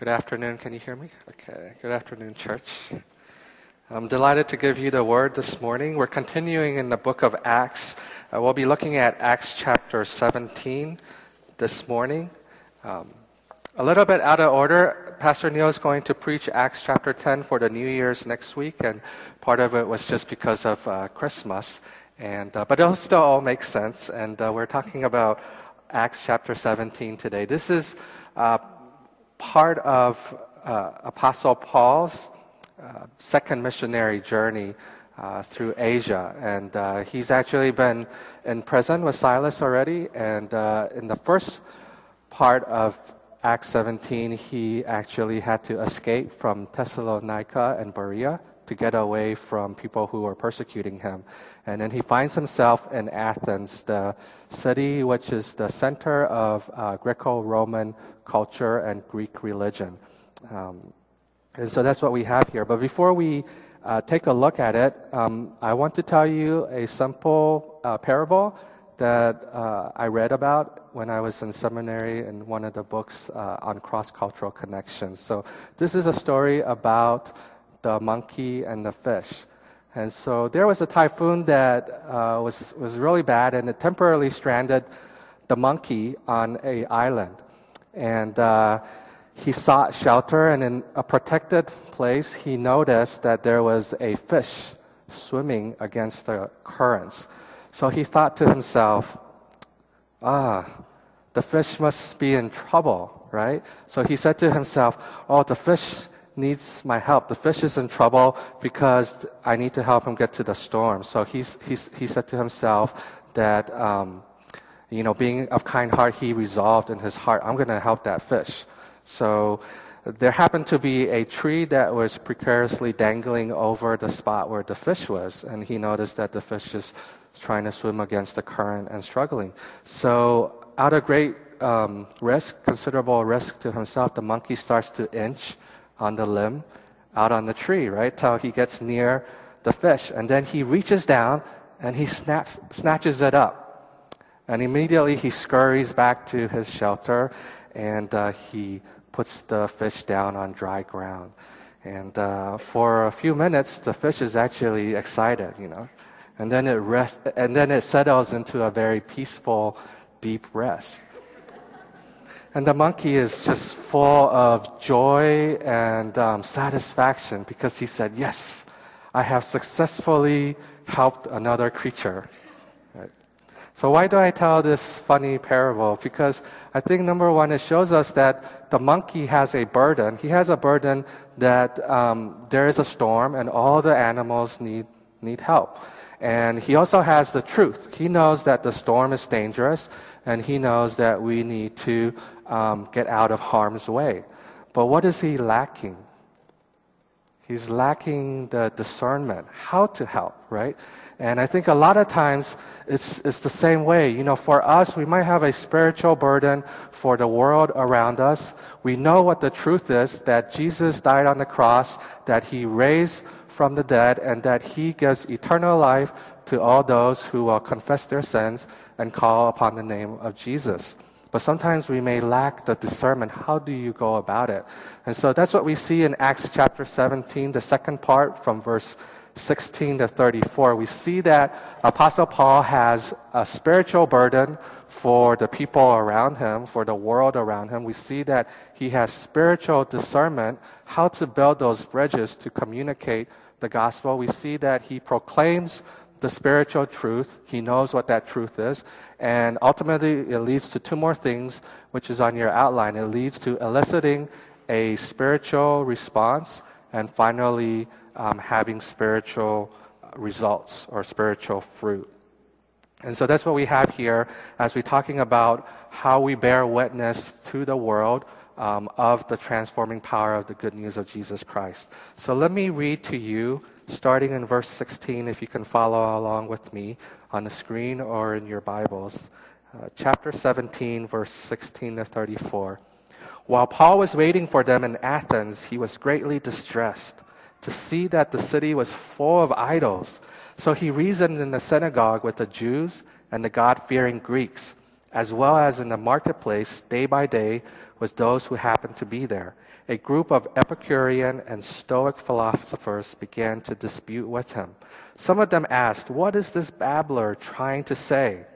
Good afternoon. Can you hear me? Okay. Good afternoon, church. I'm delighted to give you the word this morning. We're continuing in the book of Acts. Uh, we'll be looking at Acts chapter 17 this morning. Um, a little bit out of order, Pastor Neil is going to preach Acts chapter 10 for the New Year's next week, and part of it was just because of uh, Christmas. And, uh, but it'll still all make sense, and uh, we're talking about Acts chapter 17 today. This is uh, part of uh, Apostle Paul's uh, second missionary journey uh, through Asia. And uh, he's actually been in prison with Silas already. And uh, in the first part of Acts 17, he actually had to escape from Thessalonica and Berea to get away from people who were persecuting him. And then he finds himself in Athens, the city which is the center of uh, Greco Roman culture and Greek religion. Um, and so that's what we have here. But before we uh, take a look at it, um, I want to tell you a simple uh, parable that uh, I read about when I was in seminary in one of the books uh, on cross cultural connections. So, this is a story about the monkey and the fish. And so there was a typhoon that uh, was, was really bad, and it temporarily stranded the monkey on a island. And uh, he sought shelter, and in a protected place, he noticed that there was a fish swimming against the currents. So he thought to himself, ah, the fish must be in trouble, right? So he said to himself, oh, the fish needs my help. The fish is in trouble because I need to help him get to the storm. So he's, he's, he said to himself that, um, you know, being of kind heart, he resolved in his heart, I'm going to help that fish. So there happened to be a tree that was precariously dangling over the spot where the fish was, and he noticed that the fish is trying to swim against the current and struggling. So, out of great um, risk, considerable risk to himself, the monkey starts to inch on the limb, out on the tree, right? Till he gets near the fish. And then he reaches down and he snaps, snatches it up. And immediately he scurries back to his shelter and uh, he puts the fish down on dry ground. And uh, for a few minutes, the fish is actually excited, you know. And then it rests, and then it settles into a very peaceful, deep rest. And the monkey is just full of joy and um, satisfaction because he said, Yes, I have successfully helped another creature. Right? So, why do I tell this funny parable? Because I think number one, it shows us that the monkey has a burden. He has a burden that um, there is a storm and all the animals need, need help. And he also has the truth. He knows that the storm is dangerous and he knows that we need to um, get out of harm's way. But what is he lacking? He's lacking the discernment, how to help, right? And I think a lot of times it's, it's the same way. You know, for us, we might have a spiritual burden for the world around us. We know what the truth is that Jesus died on the cross, that he raised from the dead, and that he gives eternal life to all those who will confess their sins and call upon the name of Jesus. But sometimes we may lack the discernment. How do you go about it? And so that's what we see in Acts chapter 17, the second part from verse 16 to 34. We see that Apostle Paul has a spiritual burden for the people around him, for the world around him. We see that he has spiritual discernment, how to build those bridges to communicate the gospel. We see that he proclaims the spiritual truth. He knows what that truth is. And ultimately, it leads to two more things, which is on your outline. It leads to eliciting a spiritual response and finally um, having spiritual results or spiritual fruit. And so that's what we have here as we're talking about how we bear witness to the world um, of the transforming power of the good news of Jesus Christ. So let me read to you starting in verse 16, if you can follow along with me on the screen or in your Bibles. Uh, chapter 17, verse 16 to 34. While Paul was waiting for them in Athens, he was greatly distressed to see that the city was full of idols. So he reasoned in the synagogue with the Jews and the God fearing Greeks, as well as in the marketplace day by day with those who happened to be there. A group of Epicurean and Stoic philosophers began to dispute with him. Some of them asked, What is this babbler trying to say?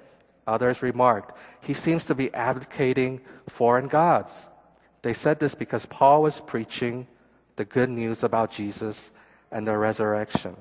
Others remarked, He seems to be advocating foreign gods. They said this because Paul was preaching the good news about Jesus and the resurrection.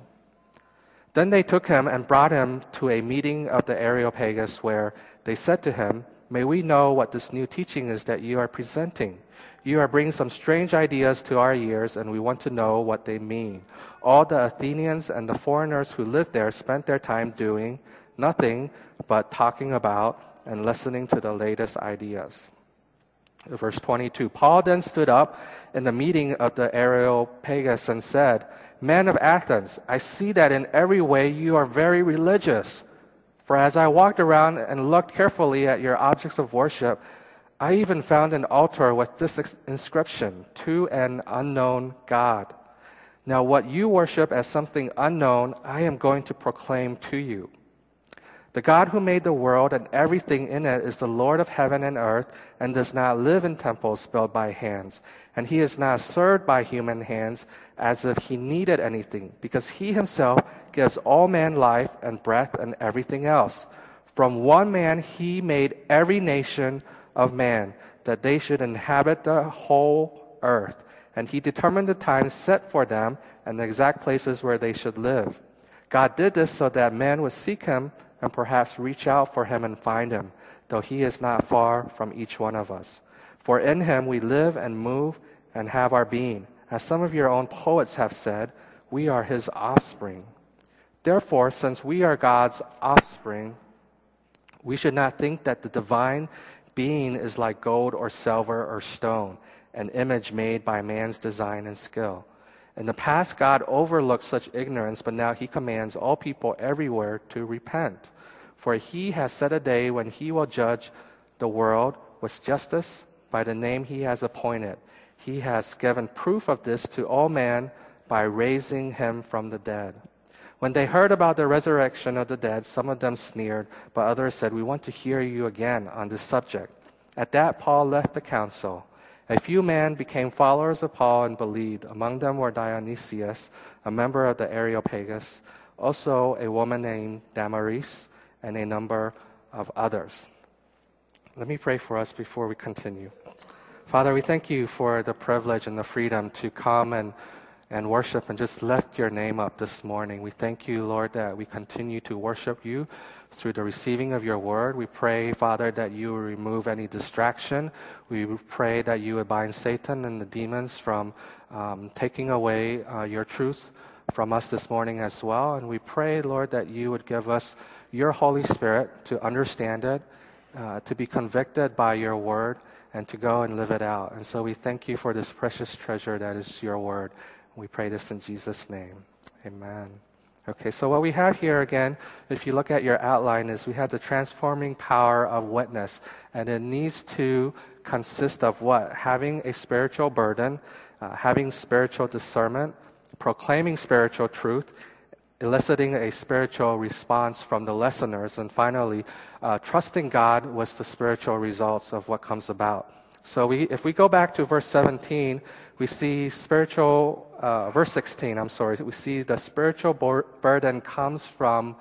Then they took him and brought him to a meeting of the Areopagus where they said to him, May we know what this new teaching is that you are presenting. You are bringing some strange ideas to our ears, and we want to know what they mean. All the Athenians and the foreigners who lived there spent their time doing nothing but talking about and listening to the latest ideas. Verse 22 Paul then stood up in the meeting of the Areopagus and said, Men of Athens, I see that in every way you are very religious. For as I walked around and looked carefully at your objects of worship, I even found an altar with this inscription To an unknown God. Now, what you worship as something unknown, I am going to proclaim to you. The God who made the world and everything in it is the Lord of heaven and earth and does not live in temples built by hands. And he is not served by human hands as if he needed anything, because he himself gives all men life and breath and everything else. From one man he made every nation of man, that they should inhabit the whole earth. And he determined the times set for them and the exact places where they should live. God did this so that man would seek him and perhaps reach out for him and find him, though he is not far from each one of us. For in him we live and move and have our being. As some of your own poets have said, we are his offspring. Therefore, since we are God's offspring, we should not think that the divine being is like gold or silver or stone, an image made by man's design and skill. In the past, God overlooked such ignorance, but now He commands all people everywhere to repent. For He has set a day when He will judge the world with justice by the name He has appointed. He has given proof of this to all men by raising Him from the dead. When they heard about the resurrection of the dead, some of them sneered, but others said, We want to hear you again on this subject. At that, Paul left the council. A few men became followers of Paul and believed. Among them were Dionysius, a member of the Areopagus, also a woman named Damaris, and a number of others. Let me pray for us before we continue. Father, we thank you for the privilege and the freedom to come and, and worship and just lift your name up this morning. We thank you, Lord, that we continue to worship you through the receiving of your word. We pray, Father, that you will remove any distraction. We pray that you would bind Satan and the demons from um, taking away uh, your truth from us this morning as well. And we pray, Lord, that you would give us your Holy Spirit to understand it, uh, to be convicted by your word, and to go and live it out. And so we thank you for this precious treasure that is your word. We pray this in Jesus' name. Amen. Okay, so what we have here again, if you look at your outline, is we have the transforming power of witness. And it needs to consist of what? Having a spiritual burden, uh, having spiritual discernment, proclaiming spiritual truth, eliciting a spiritual response from the listeners, and finally, uh, trusting God with the spiritual results of what comes about. So we, if we go back to verse 17, we see spiritual, uh, verse 16, I'm sorry, we see the spiritual burden comes from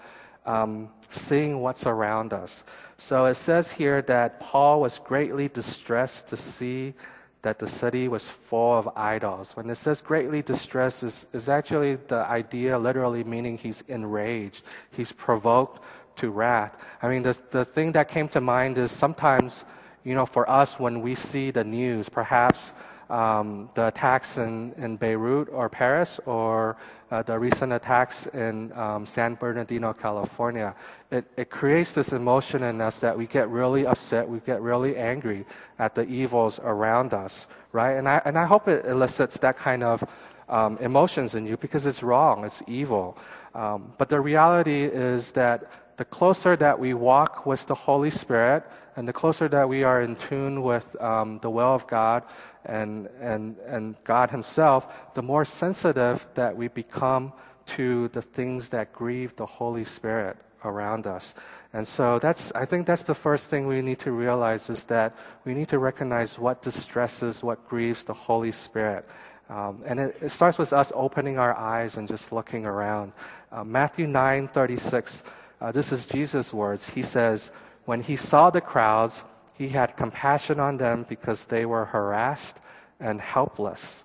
um, seeing what's around us. So it says here that Paul was greatly distressed to see that the city was full of idols. When it says greatly distressed, is, is actually the idea literally meaning he's enraged, he's provoked to wrath. I mean, the, the thing that came to mind is sometimes, you know, for us when we see the news, perhaps um, the attacks in, in Beirut or Paris or uh, the recent attacks in um, San Bernardino, California, it, it creates this emotion in us that we get really upset, we get really angry at the evils around us, right? And I, and I hope it elicits that kind of um, emotions in you because it's wrong, it's evil. Um, but the reality is that the closer that we walk with the Holy Spirit and the closer that we are in tune with um, the will of God and, and, and God Himself, the more sensitive that we become to the things that grieve the Holy Spirit around us. And so that's, I think that's the first thing we need to realize is that we need to recognize what distresses, what grieves the Holy Spirit. Um, and it, it, starts with us opening our eyes and just looking around. Uh, Matthew 9 36, uh, this is Jesus' words. He says, When he saw the crowds, he had compassion on them because they were harassed and helpless,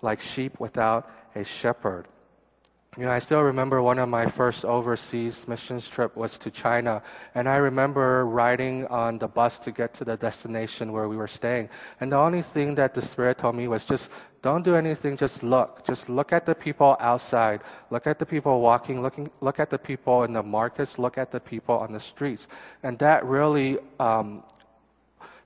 like sheep without a shepherd. You know, I still remember one of my first overseas missions trip was to China, and I remember riding on the bus to get to the destination where we were staying. And the only thing that the Spirit told me was just don't do anything, just look. Just look at the people outside. Look at the people walking, looking, look at the people in the markets, look at the people on the streets. And that really um,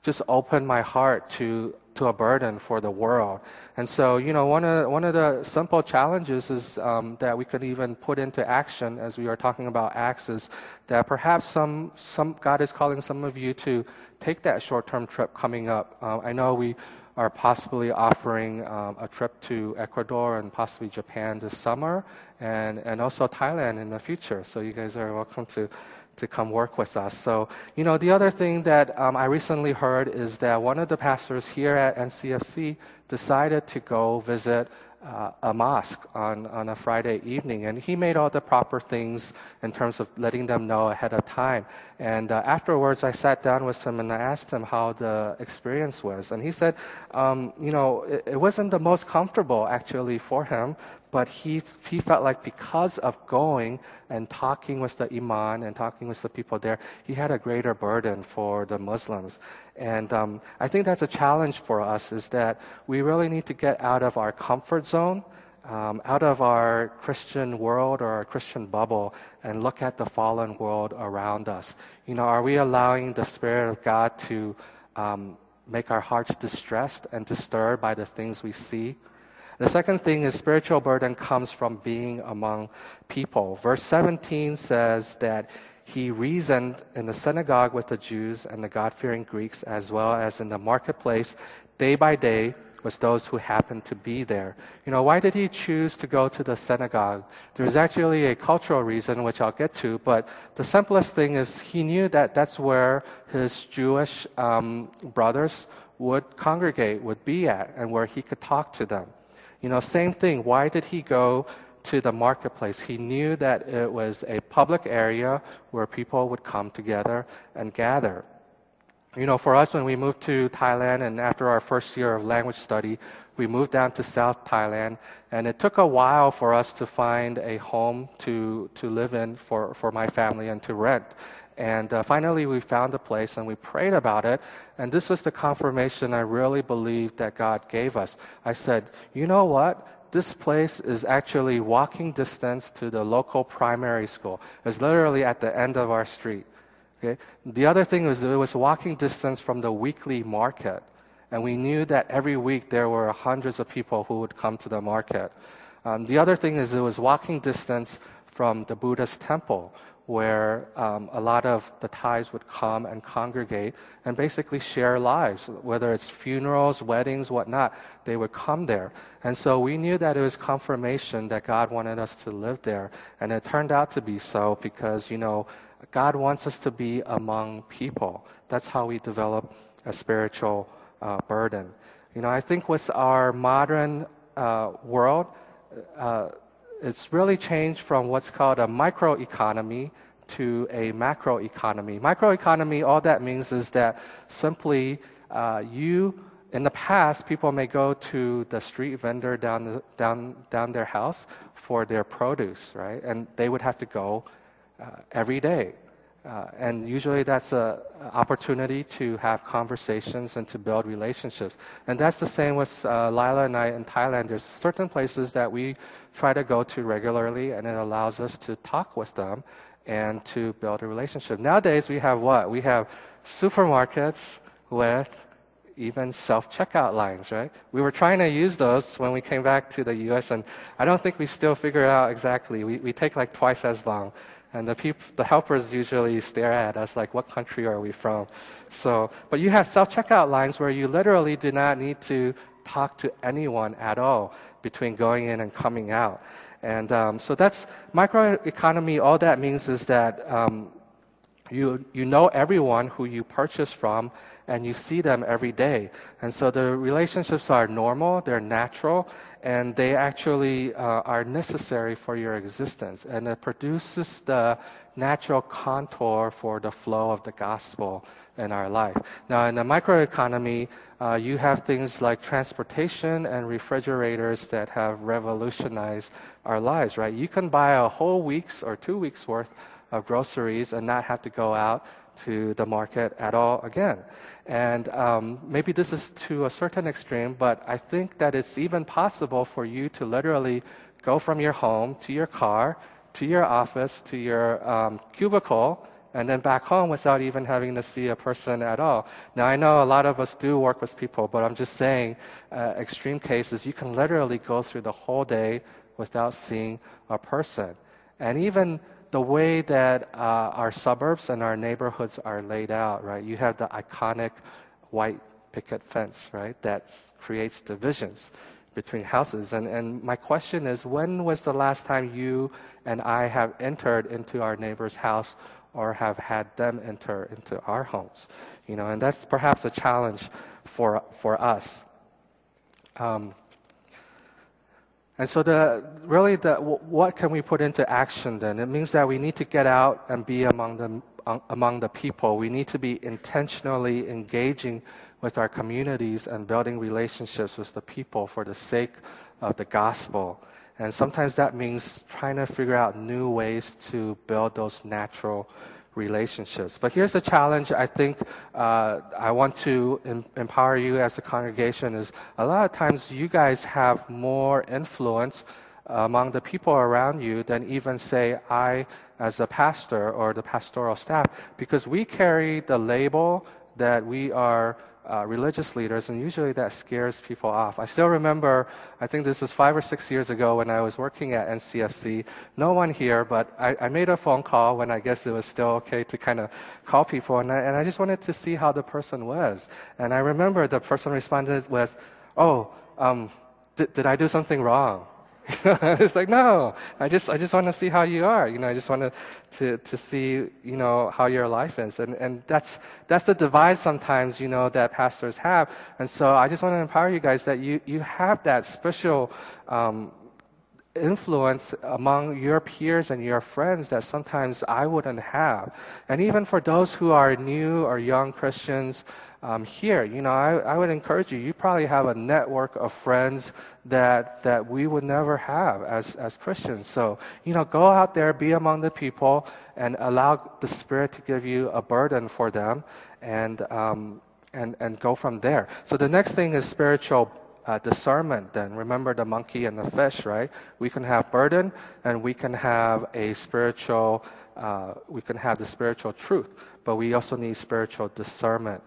just opened my heart to to a burden for the world. And so, you know, one of, one of the simple challenges is um, that we could even put into action as we are talking about acts is that perhaps some, some God is calling some of you to take that short-term trip coming up. Uh, I know we are possibly offering um, a trip to Ecuador and possibly Japan this summer and, and also Thailand in the future. So you guys are welcome to to come work with us. So, you know, the other thing that um, I recently heard is that one of the pastors here at NCFC decided to go visit uh, a mosque on, on a Friday evening. And he made all the proper things in terms of letting them know ahead of time. And uh, afterwards, I sat down with him and I asked him how the experience was. And he said, um, you know, it, it wasn't the most comfortable actually for him, but he, he felt like because of going and talking with the imam and talking with the people there, he had a greater burden for the Muslims. And um, I think that's a challenge for us is that we really need to get out of our comfort zone, um, out of our Christian world or our Christian bubble, and look at the fallen world around us. You know, are we allowing the Spirit of God to um, make our hearts distressed and disturbed by the things we see? The second thing is spiritual burden comes from being among people. Verse 17 says that he reasoned in the synagogue with the Jews and the God fearing Greeks, as well as in the marketplace, day by day, with those who happened to be there. You know, why did he choose to go to the synagogue? There's actually a cultural reason, which I'll get to, but the simplest thing is he knew that that's where his Jewish um, brothers would congregate, would be at, and where he could talk to them. You know, same thing. Why did he go to the marketplace? He knew that it was a public area where people would come together and gather. You know, for us, when we moved to Thailand and after our first year of language study, we moved down to South Thailand, and it took a while for us to find a home to, to live in for, for my family and to rent. And uh, finally, we found a place and we prayed about it. And this was the confirmation I really believed that God gave us. I said, you know what? This place is actually walking distance to the local primary school. It's literally at the end of our street. Okay? The other thing was it was walking distance from the weekly market. And we knew that every week there were hundreds of people who would come to the market. Um, the other thing is it was walking distance from the Buddhist temple where um, a lot of the Thais would come and congregate and basically share lives, whether it's funerals, weddings, whatnot, they would come there. And so we knew that it was confirmation that God wanted us to live there. And it turned out to be so because, you know, God wants us to be among people. That's how we develop a spiritual uh, burden. You know, I think with our modern uh, world, uh, it's really changed from what's called a microeconomy to a macroeconomy. Microeconomy, all that means is that simply uh, you, in the past, people may go to the street vendor down, the, down, down their house for their produce, right? And they would have to go uh, every day. Uh, and usually that's an opportunity to have conversations and to build relationships. And that's the same with uh, Lila and I in Thailand. There's certain places that we try to go to regularly, and it allows us to talk with them and to build a relationship. Nowadays, we have what? We have supermarkets with even self checkout lines, right? We were trying to use those when we came back to the US, and I don't think we still figure out exactly. We, we take like twice as long. And the, peop- the helpers usually stare at us like, what country are we from? So, but you have self checkout lines where you literally do not need to talk to anyone at all between going in and coming out. And um, so that's microeconomy. All that means is that um, you, you know everyone who you purchase from and you see them every day. And so the relationships are normal, they're natural, and they actually uh, are necessary for your existence. And it produces the natural contour for the flow of the gospel in our life. Now, in the microeconomy, uh, you have things like transportation and refrigerators that have revolutionized our lives, right? You can buy a whole week's or two weeks worth of groceries and not have to go out to the market at all again. And um, maybe this is to a certain extreme, but I think that it's even possible for you to literally go from your home to your car, to your office, to your um, cubicle, and then back home without even having to see a person at all. Now, I know a lot of us do work with people, but I'm just saying, uh, extreme cases, you can literally go through the whole day without seeing a person. And even the way that uh, our suburbs and our neighborhoods are laid out, right? You have the iconic white picket fence, right? That creates divisions between houses. And, and my question is when was the last time you and I have entered into our neighbor's house or have had them enter into our homes? You know, and that's perhaps a challenge for, for us. Um, and so, the, really, the, what can we put into action then? It means that we need to get out and be among the, um, among the people. We need to be intentionally engaging with our communities and building relationships with the people for the sake of the gospel. And sometimes that means trying to figure out new ways to build those natural relationships. But here's the challenge I think uh, I want to em- empower you as a congregation is a lot of times you guys have more influence among the people around you than even say I as a pastor or the pastoral staff because we carry the label that we are uh, religious leaders, and usually that scares people off. I still remember, I think this was five or six years ago when I was working at NCFC. No one here, but I, I made a phone call when I guess it was still okay to kind of call people, and I, and I just wanted to see how the person was. And I remember the person responded with, Oh, um, did I do something wrong? it's like, no, I just, I just want to see how you are. You know, I just want to, to to see, you know, how your life is. And, and that's, that's the divide sometimes, you know, that pastors have. And so I just want to empower you guys that you, you have that special, um, influence among your peers and your friends that sometimes I wouldn't have. And even for those who are new or young Christians um, here, you know, I, I would encourage you, you probably have a network of friends that, that we would never have as, as Christians. So, you know, go out there, be among the people, and allow the Spirit to give you a burden for them and, um, and, and go from there. So the next thing is spiritual uh, discernment then. Remember the monkey and the fish, right? We can have burden and we can have a spiritual, uh, we can have the spiritual truth, but we also need spiritual discernment.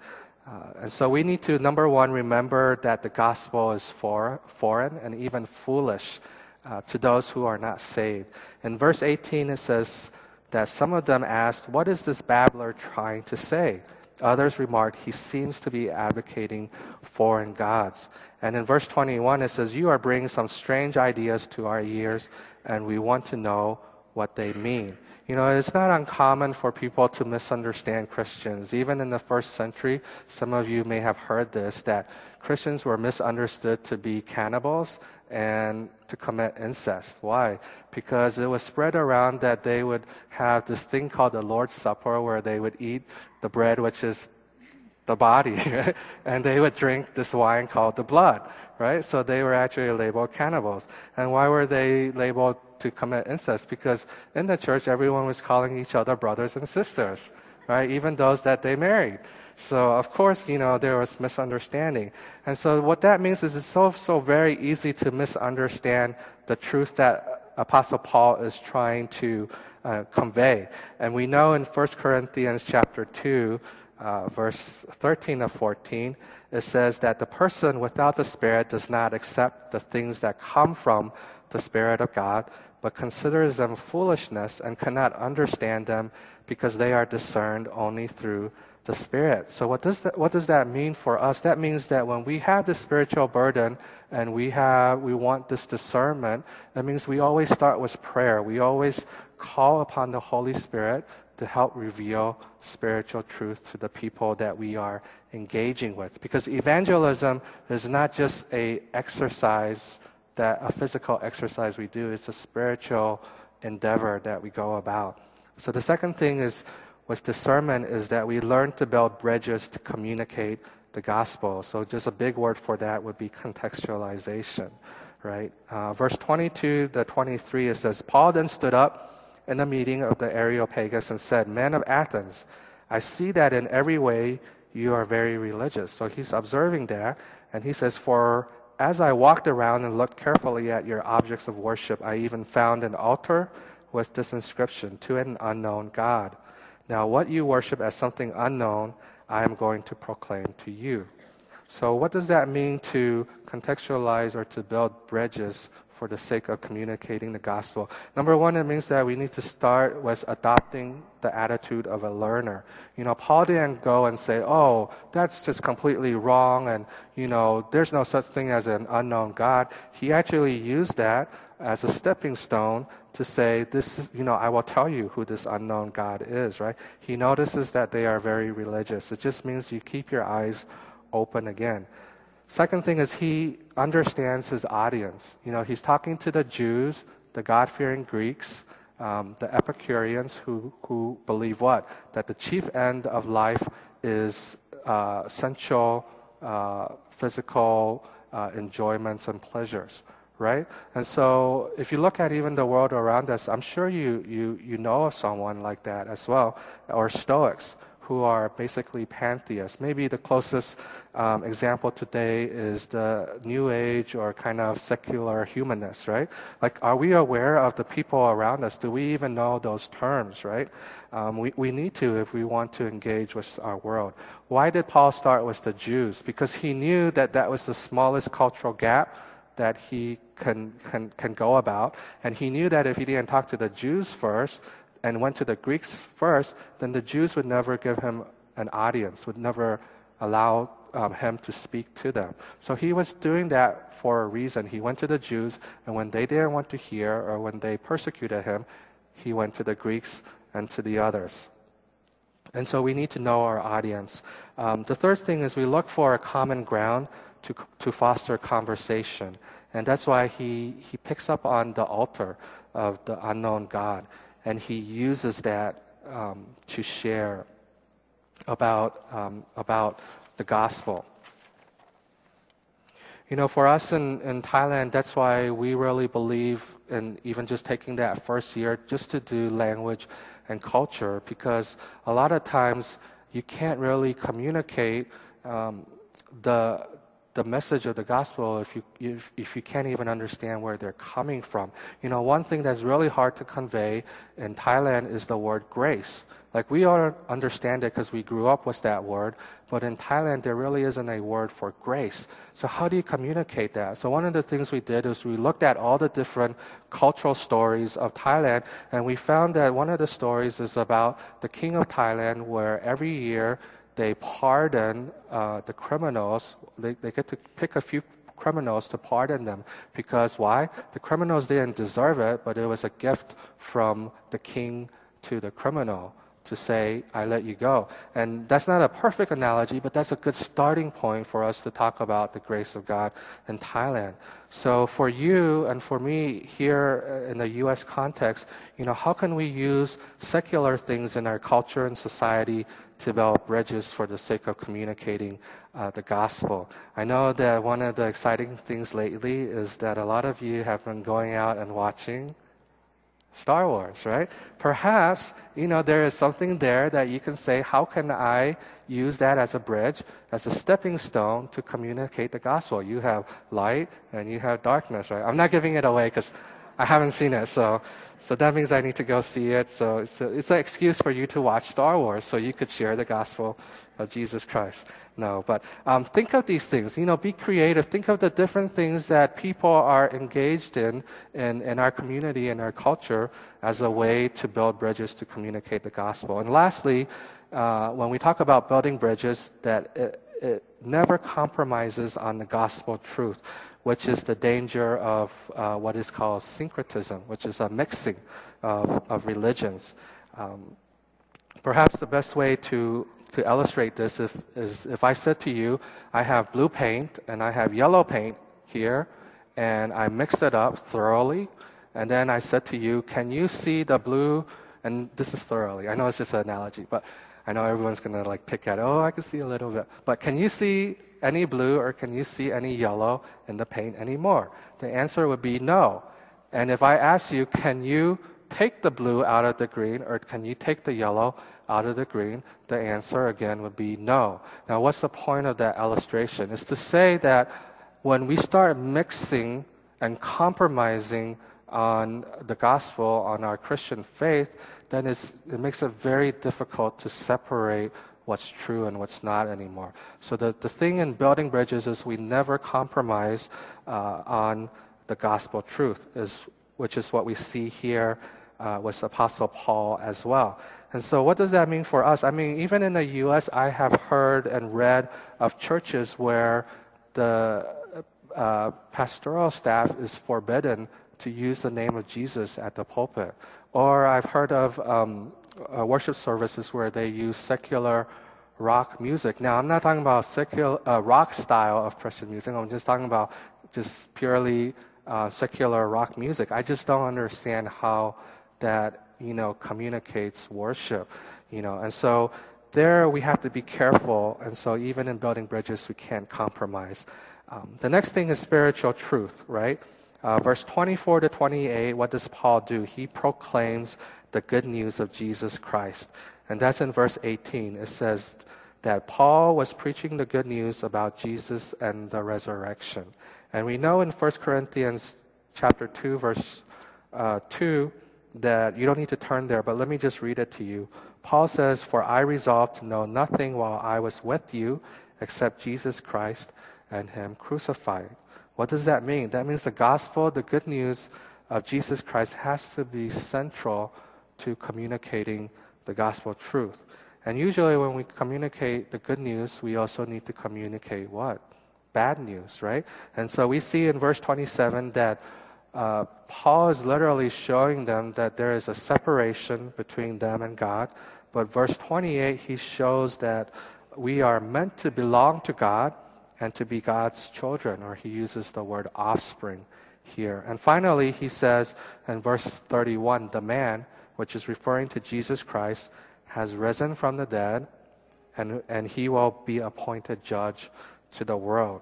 Uh, and so we need to, number one, remember that the gospel is for, foreign and even foolish uh, to those who are not saved. In verse 18, it says that some of them asked, What is this babbler trying to say? Others remarked, he seems to be advocating foreign gods. And in verse 21, it says, You are bringing some strange ideas to our ears, and we want to know what they mean. You know, it's not uncommon for people to misunderstand Christians. Even in the first century, some of you may have heard this that Christians were misunderstood to be cannibals and to commit incest. Why? Because it was spread around that they would have this thing called the Lord's Supper where they would eat the bread, which is the body, right? and they would drink this wine called the blood, right? So they were actually labeled cannibals. And why were they labeled to commit incest? Because in the church, everyone was calling each other brothers and sisters, right? Even those that they married. So of course, you know, there was misunderstanding. And so what that means is it's so, so very easy to misunderstand the truth that Apostle Paul is trying to uh, convey. And we know in 1 Corinthians chapter 2, uh, verse 13 of 14, it says that the person without the Spirit does not accept the things that come from the Spirit of God, but considers them foolishness and cannot understand them because they are discerned only through the Spirit. So what does that, what does that mean for us? That means that when we have this spiritual burden and we have we want this discernment, that means we always start with prayer. We always call upon the Holy Spirit to help reveal spiritual truth to the people that we are engaging with. Because evangelism is not just a exercise that a physical exercise we do, it's a spiritual endeavor that we go about. So the second thing is with discernment is that we learn to build bridges to communicate the gospel. So just a big word for that would be contextualization, right? Uh, verse 22 to 23 it says, Paul then stood up in the meeting of the Areopagus and said, Men of Athens, I see that in every way you are very religious. So he's observing that, and he says, For as I walked around and looked carefully at your objects of worship, I even found an altar with this inscription to an unknown God. Now, what you worship as something unknown, I am going to proclaim to you. So, what does that mean to contextualize or to build bridges for the sake of communicating the gospel? Number one, it means that we need to start with adopting the attitude of a learner. You know, Paul didn't go and say, oh, that's just completely wrong, and, you know, there's no such thing as an unknown God. He actually used that as a stepping stone to say, this is, you know, I will tell you who this unknown God is, right? He notices that they are very religious. It just means you keep your eyes open again. Second thing is he understands his audience. You know, he's talking to the Jews, the God fearing Greeks, um, the Epicureans who, who believe what? That the chief end of life is uh, sensual, uh, physical uh, enjoyments and pleasures right? And so if you look at even the world around us, I'm sure you, you, you know of someone like that as well, or Stoics who are basically pantheists. Maybe the closest um, example today is the New Age or kind of secular humanists, right? Like, are we aware of the people around us? Do we even know those terms, right? Um, we, we need to if we want to engage with our world. Why did Paul start with the Jews? Because he knew that that was the smallest cultural gap that he can, can, can go about. And he knew that if he didn't talk to the Jews first and went to the Greeks first, then the Jews would never give him an audience, would never allow um, him to speak to them. So he was doing that for a reason. He went to the Jews, and when they didn't want to hear or when they persecuted him, he went to the Greeks and to the others. And so we need to know our audience. Um, the third thing is we look for a common ground to, to foster conversation. And that's why he, he picks up on the altar of the unknown God and he uses that um, to share about, um, about the gospel. You know, for us in, in Thailand, that's why we really believe in even just taking that first year just to do language and culture because a lot of times you can't really communicate um, the, the message of the gospel if you, if, if you can't even understand where they're coming from. You know, one thing that's really hard to convey in Thailand is the word grace. Like we all understand it because we grew up with that word, but in Thailand there really isn't a word for grace. So how do you communicate that? So one of the things we did is we looked at all the different cultural stories of Thailand, and we found that one of the stories is about the king of Thailand, where every year they pardon uh, the criminals. They, they get to pick a few criminals to pardon them because why? The criminals didn't deserve it, but it was a gift from the king to the criminal to say, I let you go. And that's not a perfect analogy, but that's a good starting point for us to talk about the grace of God in Thailand. So for you and for me here in the U.S. context, you know, how can we use secular things in our culture and society to build bridges for the sake of communicating uh, the gospel? I know that one of the exciting things lately is that a lot of you have been going out and watching Star Wars, right? Perhaps, you know, there is something there that you can say, how can I use that as a bridge, as a stepping stone to communicate the gospel? You have light and you have darkness, right? I'm not giving it away because I haven't seen it, so so that means I need to go see it. So it's, it's an excuse for you to watch Star Wars so you could share the gospel of Jesus Christ. No, but um, think of these things. You know, be creative. Think of the different things that people are engaged in, in in our community and our culture as a way to build bridges to communicate the gospel. And lastly, uh, when we talk about building bridges, that it, it never compromises on the gospel truth, which is the danger of uh, what is called syncretism, which is a mixing of, of religions. Um, perhaps the best way to, to illustrate this if, is if I said to you, I have blue paint and I have yellow paint here, and I mixed it up thoroughly, and then I said to you, Can you see the blue? And this is thoroughly. I know it's just an analogy, but I know everyone's going to like pick at, oh, I can see a little bit. But can you see any blue or can you see any yellow in the paint anymore? The answer would be no. And if I ask you, can you take the blue out of the green or can you take the yellow out of the green? The answer again would be no. Now, what's the point of that illustration? Is to say that when we start mixing and compromising on the gospel, on our Christian faith, then it makes it very difficult to separate what's true and what's not anymore. So the, the thing in building bridges is we never compromise uh, on the gospel truth, is, which is what we see here uh, with Apostle Paul as well. And so, what does that mean for us? I mean, even in the U.S., I have heard and read of churches where the uh, pastoral staff is forbidden to use the name of Jesus at the pulpit. Or I've heard of um, uh, worship services where they use secular rock music. Now, I'm not talking about secular uh, rock style of Christian music. I'm just talking about just purely uh, secular rock music. I just don't understand how that you know communicates worship. You know, and so there we have to be careful. And so even in building bridges, we can't compromise. Um, the next thing is spiritual truth, right? Uh, verse 24 to 28, what does Paul do? He proclaims the good news of Jesus Christ. And that's in verse 18. It says that Paul was preaching the good news about Jesus and the resurrection. And we know in 1 Corinthians chapter 2, verse uh, 2, that you don't need to turn there, but let me just read it to you. Paul says, For I resolved to know nothing while I was with you except Jesus Christ and Him crucified. What does that mean? That means the gospel, the good news of Jesus Christ, has to be central to communicating the gospel truth. And usually, when we communicate the good news, we also need to communicate what? Bad news, right? And so we see in verse 27 that uh, Paul is literally showing them that there is a separation between them and God. But verse 28, he shows that we are meant to belong to God and to be God's children, or he uses the word offspring here. And finally, he says in verse 31 the man, which is referring to Jesus Christ, has risen from the dead, and, and he will be appointed judge to the world.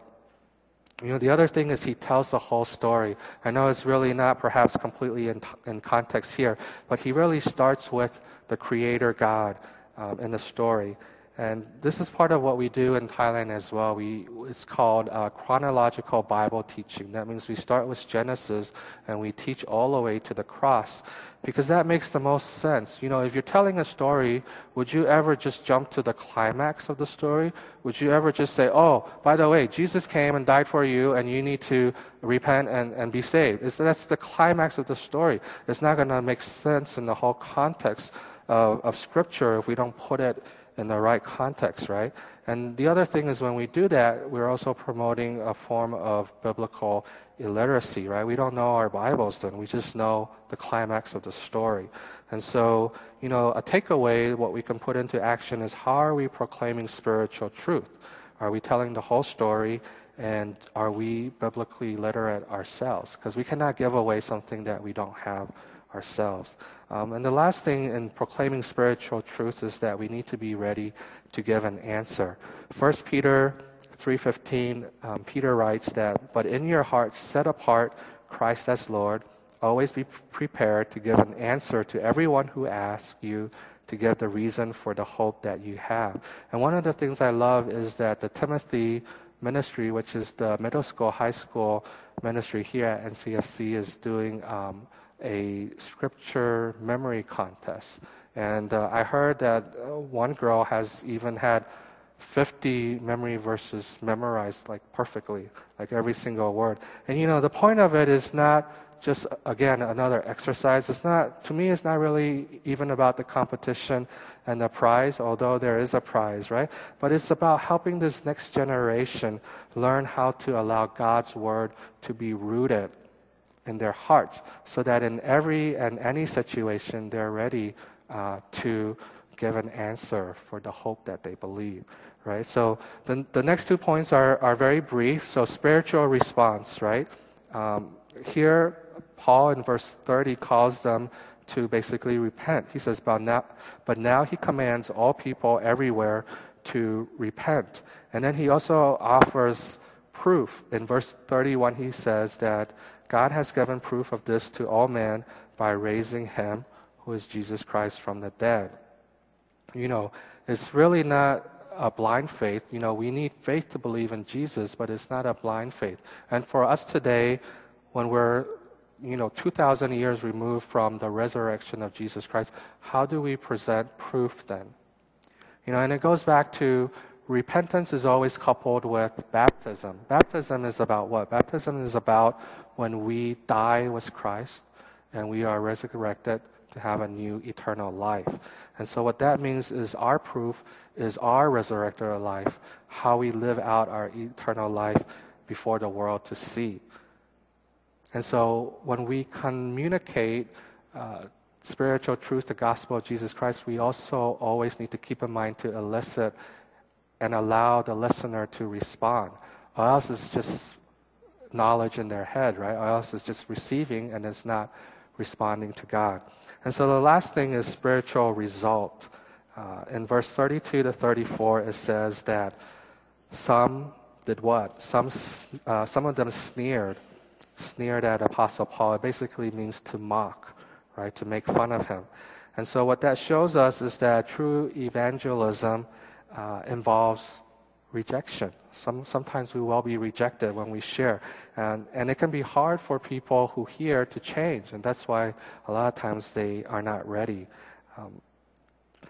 You know, the other thing is he tells the whole story. I know it's really not perhaps completely in, in context here, but he really starts with the Creator God um, in the story. And this is part of what we do in Thailand as well. We, it's called uh, chronological Bible teaching. That means we start with Genesis and we teach all the way to the cross because that makes the most sense. You know, if you're telling a story, would you ever just jump to the climax of the story? Would you ever just say, oh, by the way, Jesus came and died for you and you need to repent and, and be saved? It's, that's the climax of the story. It's not going to make sense in the whole context of, of Scripture if we don't put it in the right context, right? And the other thing is when we do that, we're also promoting a form of biblical illiteracy, right? We don't know our Bibles then. We just know the climax of the story. And so, you know, a takeaway, what we can put into action is how are we proclaiming spiritual truth? Are we telling the whole story? And are we biblically literate ourselves? Because we cannot give away something that we don't have ourselves. Um, and the last thing in proclaiming spiritual truth is that we need to be ready to give an answer. 1 Peter 3:15, um, Peter writes that, "But in your hearts set apart Christ as Lord. Always be prepared to give an answer to everyone who asks you." To give the reason for the hope that you have. And one of the things I love is that the Timothy ministry, which is the middle school, high school ministry here at NCFC, is doing um, a scripture memory contest. And uh, I heard that uh, one girl has even had 50 memory verses memorized like perfectly, like every single word. And you know, the point of it is not just again another exercise. It's not to me. It's not really even about the competition and the prize, although there is a prize, right? But it's about helping this next generation learn how to allow God's word to be rooted in their hearts, so that in every and any situation they're ready uh, to give an answer for the hope that they believe right? So the, the next two points are, are very brief. So spiritual response, right? Um, here, Paul in verse 30 calls them to basically repent. He says, but now, but now he commands all people everywhere to repent. And then he also offers proof. In verse 31, he says that God has given proof of this to all men by raising him, who is Jesus Christ, from the dead. You know, it's really not a blind faith. You know, we need faith to believe in Jesus, but it's not a blind faith. And for us today, when we're you know 2000 years removed from the resurrection of Jesus Christ, how do we present proof then? You know, and it goes back to repentance is always coupled with baptism. Baptism is about what? Baptism is about when we die with Christ and we are resurrected to have a new eternal life. And so, what that means is our proof is our resurrected life, how we live out our eternal life before the world to see. And so, when we communicate uh, spiritual truth, the gospel of Jesus Christ, we also always need to keep in mind to elicit and allow the listener to respond. Or else it's just knowledge in their head, right? Or else it's just receiving and it's not responding to God. And so the last thing is spiritual result. Uh, in verse 32 to 34, it says that some did what? Some, uh, some of them sneered, sneered at Apostle Paul. It basically means to mock, right? To make fun of him. And so what that shows us is that true evangelism uh, involves rejection. Some, sometimes we will be rejected when we share. And, and it can be hard for people who hear to change. And that's why a lot of times they are not ready. Um,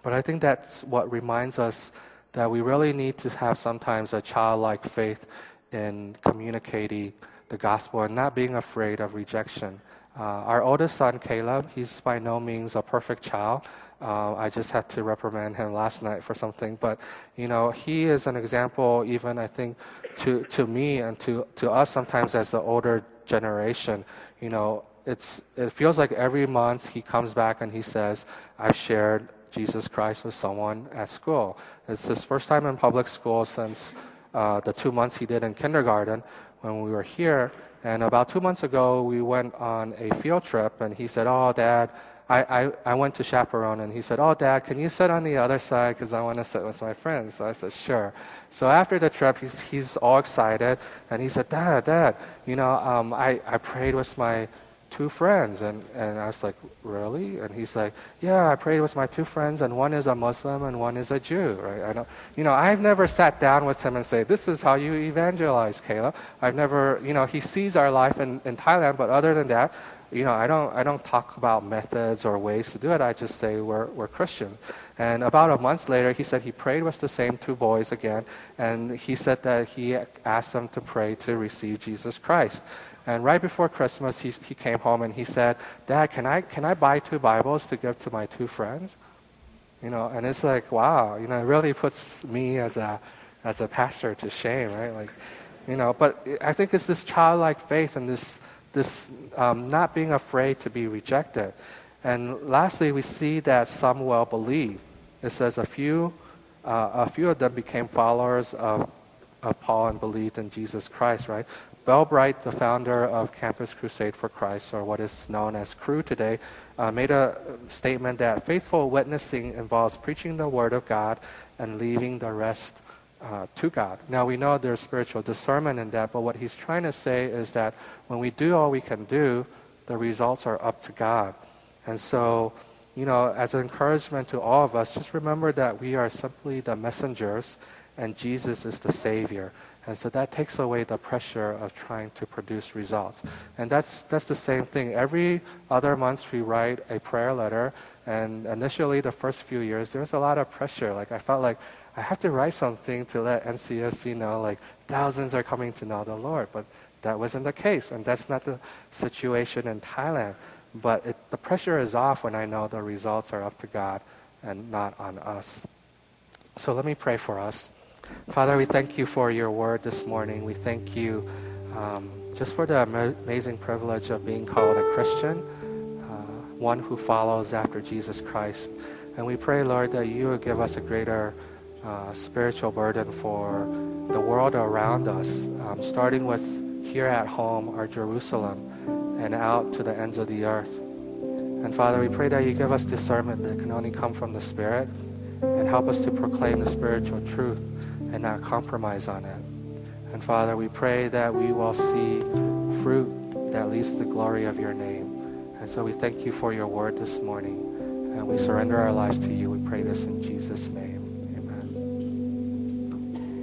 but I think that's what reminds us that we really need to have sometimes a childlike faith in communicating the gospel and not being afraid of rejection. Uh, our oldest son, Caleb, he's by no means a perfect child. Uh, I just had to reprimand him last night for something. But, you know, he is an example, even I think, to, to me and to, to us sometimes as the older generation. You know, it's, it feels like every month he comes back and he says, I shared Jesus Christ with someone at school. It's his first time in public school since uh, the two months he did in kindergarten when we were here. And about two months ago, we went on a field trip, and he said, Oh, Dad, I, I, I went to chaperone and he said, Oh, dad, can you sit on the other side because I want to sit with my friends? So I said, Sure. So after the trip, he's, he's all excited and he said, Dad, dad, you know, um, I, I prayed with my two friends. And, and I was like, Really? And he's like, Yeah, I prayed with my two friends and one is a Muslim and one is a Jew, right? I don't, you know, I've never sat down with him and say, This is how you evangelize, Caleb. I've never, you know, he sees our life in, in Thailand, but other than that, you know, I don't, I don't talk about methods or ways to do it. I just say we're, we're Christian. And about a month later, he said he prayed with the same two boys again. And he said that he asked them to pray to receive Jesus Christ. And right before Christmas, he, he came home and he said, Dad, can I, can I buy two Bibles to give to my two friends? You know, and it's like, wow, you know, it really puts me as a, as a pastor to shame, right? Like, you know, but I think it's this childlike faith and this, this um, not being afraid to be rejected. And lastly, we see that some will believe. It says a few, uh, a few of them became followers of, of Paul and believed in Jesus Christ, right? Bill Bright, the founder of Campus Crusade for Christ, or what is known as Cru today, uh, made a statement that faithful witnessing involves preaching the Word of God and leaving the rest uh, to God. Now we know there's spiritual discernment in that, but what he's trying to say is that when we do all we can do, the results are up to God. And so, you know, as an encouragement to all of us, just remember that we are simply the messengers and Jesus is the Savior. And so that takes away the pressure of trying to produce results. And that's, that's the same thing. Every other month we write a prayer letter. And initially, the first few years, there was a lot of pressure. Like, I felt like I have to write something to let NCFC know, like, thousands are coming to know the Lord. But that wasn't the case, and that's not the situation in Thailand. But it, the pressure is off when I know the results are up to God and not on us. So let me pray for us. Father, we thank you for your word this morning. We thank you um, just for the amazing privilege of being called a Christian, uh, one who follows after Jesus Christ. And we pray, Lord, that you would give us a greater uh, spiritual burden for the world around us, um, starting with here at home, our Jerusalem, and out to the ends of the earth. And Father, we pray that you give us discernment that can only come from the Spirit and help us to proclaim the spiritual truth and not compromise on it. And Father, we pray that we will see fruit that leads to the glory of your name. And so we thank you for your word this morning. And we surrender our lives to you. We pray this in Jesus' name.